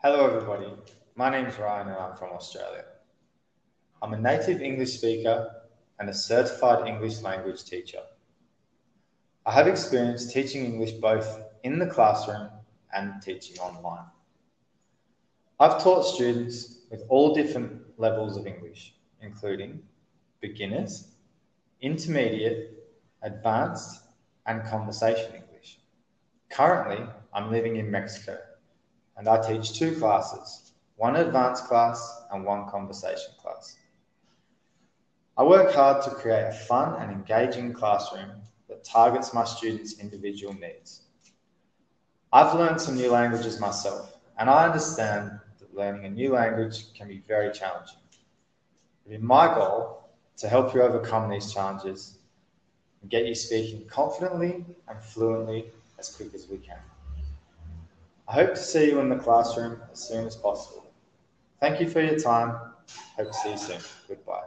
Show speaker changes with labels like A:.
A: Hello, everybody. My name is Ryan and I'm from Australia. I'm a native English speaker and a certified English language teacher. I have experience teaching English both in the classroom and teaching online. I've taught students with all different levels of English, including beginners, intermediate, advanced, and conversation English. Currently, I'm living in Mexico and I teach two classes, one advanced class and one conversation class. I work hard to create a fun and engaging classroom that targets my students' individual needs. I've learned some new languages myself, and I understand that learning a new language can be very challenging. It is my goal to help you overcome these challenges and get you speaking confidently and fluently as quick as we can. I hope to see you in the classroom as soon as possible. Thank you for your time. Hope to see you soon. Goodbye.